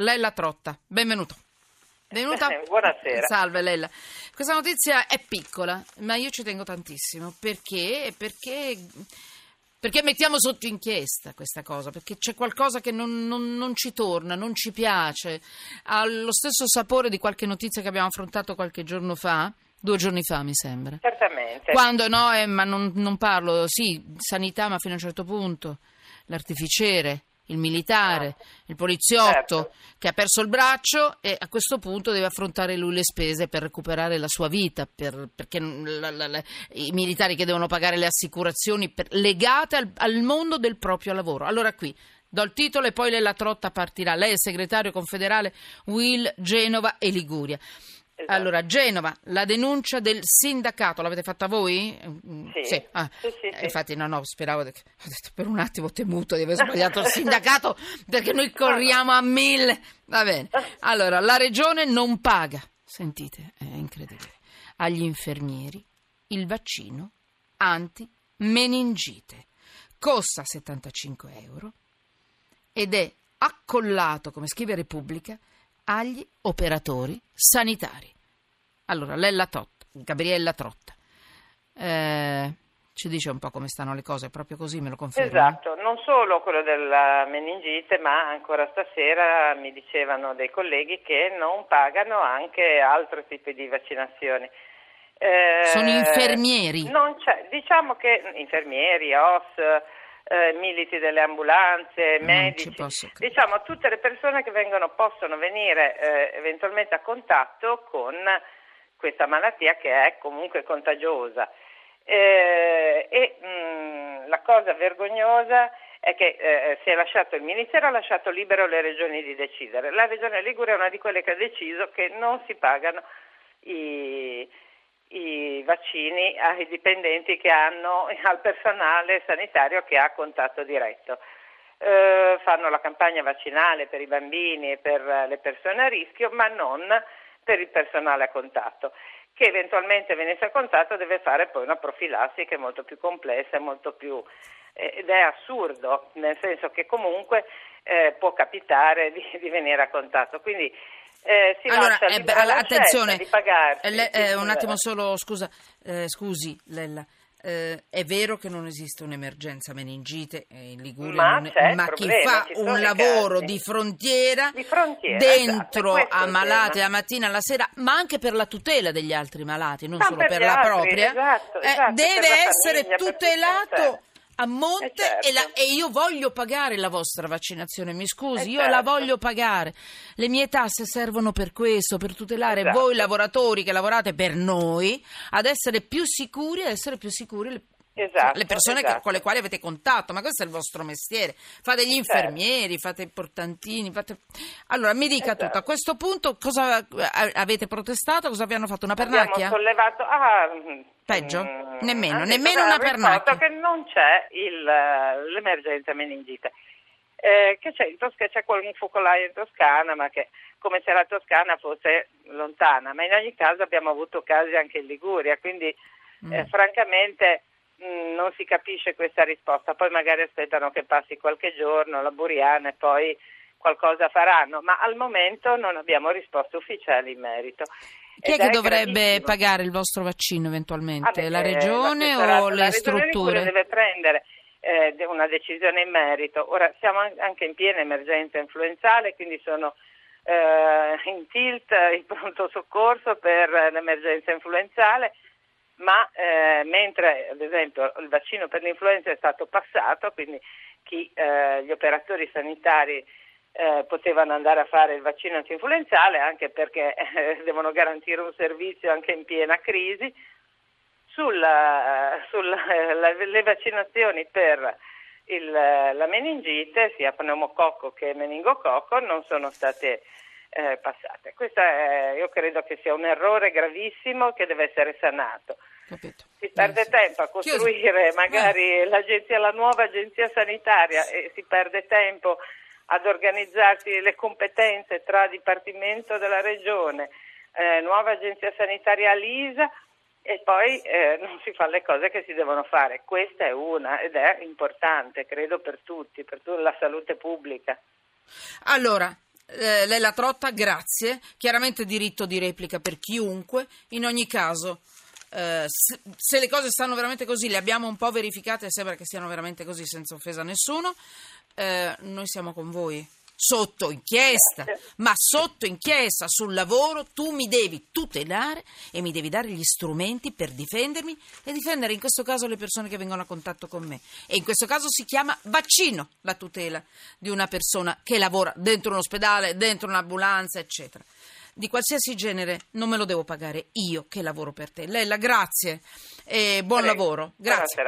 Lella Trotta, benvenuto. Benvenuta. Buonasera. Salve Lella. Questa notizia è piccola, ma io ci tengo tantissimo. Perché? Perché, perché mettiamo sotto inchiesta questa cosa, perché c'è qualcosa che non, non, non ci torna, non ci piace. Ha lo stesso sapore di qualche notizia che abbiamo affrontato qualche giorno fa. Due giorni fa, mi sembra. Certamente. Quando no, eh, ma non, non parlo, sì, sanità, ma fino a un certo punto. L'artificiere, il militare, il poliziotto Certo. che ha perso il braccio e a questo punto deve affrontare lui le spese per recuperare la sua vita, per- perché la- la- la- i militari che devono pagare le assicurazioni per- legate al, al mondo del proprio lavoro. Allora qui do il titolo e poi lei la trotta partirà. Lei è il segretario confederale Will Genova e Liguria. Esatto. Allora, Genova, la denuncia del sindacato, l'avete fatta voi? Mm, Sì. Ah, Sì, sì, eh, sì. Infatti, no, no, speravo, che- ho detto per un attimo, ho temuto di aver sbagliato il sindacato perché noi corriamo a mille. Va bene. Allora, la regione non paga, sentite, è incredibile, agli infermieri il vaccino anti-meningite. Costa 75 euro ed è accollato, come scrive Repubblica, agli operatori sanitari. Allora, Lella Totta, Gabriella Trotta, eh, ci dice un po' come stanno le cose, proprio così me lo conferma? Esatto, non solo quello della meningite, ma ancora stasera mi dicevano dei colleghi che non pagano anche altri tipi di vaccinazioni. Eh, Sono infermieri. Non c'è, diciamo che infermieri, OS, eh, militi delle ambulanze, medici, diciamo tutte le persone che vengono, possono venire eh, eventualmente a contatto con questa malattia che è comunque contagiosa. Eh, e mh, la cosa vergognosa è che eh, si è lasciato, il Ministero ha lasciato libero le regioni di decidere. La regione Ligure è una di quelle che ha deciso che non si pagano i, i vaccini ai dipendenti che hanno, al personale sanitario che ha contatto diretto. Eh, fanno la campagna vaccinale per i bambini e per eh, le persone a rischio, ma non per il personale a contatto che eventualmente venisse a contatto deve fare poi una profilassi che è molto più complessa molto più eh, ed è assurdo, nel senso che comunque eh, può capitare di, di venire a contatto. Quindi eh, si Allora, eh, beh, attenzione, di pagarsi. eh, le- eh, un attimo solo, scusa, eh, scusi Lella. Eh, è vero che non esiste un'emergenza meningite in Liguria, Ma non è- ma chi problema, fa ci sono un lavoro di frontiera, Di frontiera, dentro esatto, questo è a malati tema. la mattina alla sera, ma anche per la tutela degli altri malati, non Ma solo per per la altri, propria, esatto, esatto, deve per la essere famiglia, tutti, tutelato certo. A monte Eh, certo. e, la- e io voglio pagare la vostra vaccinazione, mi scusi, Eh, io la certo. voglio pagare. Le mie tasse servono per questo, per tutelare Esatto. voi lavoratori che lavorate per noi ad essere più sicuri, ad essere più sicuri Esatto, le persone esatto. con le quali avete contatto, ma questo è il vostro mestiere. Fate gli Certo. infermieri, fate i portantini, fate... Allora, mi dica Esatto. tutto, a questo punto cosa avete protestato? Cosa vi hanno fatto? Una Abbiamo pernacchia? sollevato ah, mm, Peggio? mm, Nemmeno, nemmeno una pernacchia. che non c'è il, eh, l'emergenza meningite. Eh, che c'è, in Tosca- c'è quel focolaio in Toscana, ma che come se la Toscana fosse lontana, ma in ogni caso abbiamo avuto casi anche in Liguria, quindi eh, Mm. francamente mh, non si capisce questa risposta, poi magari aspettano che passi qualche giorno la Buriana e poi qualcosa faranno, ma al momento non abbiamo risposte ufficiali in merito. Chi è che dovrebbe gravissimo. pagare il vostro vaccino eventualmente? Ah, beh, la regione o la le Regione strutture? deve prendere eh, una decisione in merito. Ora siamo an- anche in piena emergenza influenzale, quindi sono eh, in tilt il pronto soccorso per eh, l'emergenza influenzale, ma eh, mentre ad esempio il vaccino per l'influenza è stato passato, quindi chi, eh, gli operatori sanitari eh, potevano andare a fare il vaccino antinfluenzale anche perché eh, devono garantire un servizio anche in piena crisi. Sulla, sulla- la- le vaccinazioni per il- la meningite, sia pneumococco che meningococco, non sono state eh, passate. Questo è- io credo che sia un errore gravissimo che deve essere sanato. Capito. Si perde Eh, sì. tempo a Chiuso. costruire magari l'agenzia, la nuova agenzia sanitaria e si perde tempo ad organizzarsi le competenze tra Dipartimento della Regione, eh, nuova agenzia sanitaria Lisa e poi eh, non si fanno le cose che si devono fare. Questa è una ed è importante, credo, per tutti, per tutta la salute pubblica. Allora, Eh, Lella Trotta, grazie. Chiaramente diritto di replica per chiunque. In ogni caso, eh, se, se, le cose stanno veramente così, le abbiamo un po' verificate e sembra che stiano veramente così senza offesa a nessuno, eh, noi siamo con voi sotto inchiesta, ma sotto inchiesta sul lavoro tu mi devi tutelare e mi devi dare gli strumenti per difendermi e difendere in questo caso le persone che vengono a contatto con me. E in questo caso si chiama vaccino la tutela di una persona che lavora dentro un ospedale, dentro un'ambulanza, eccetera. Di qualsiasi genere non me lo devo pagare io che lavoro per te. Lella, grazie e buon Prego. lavoro. Grazie.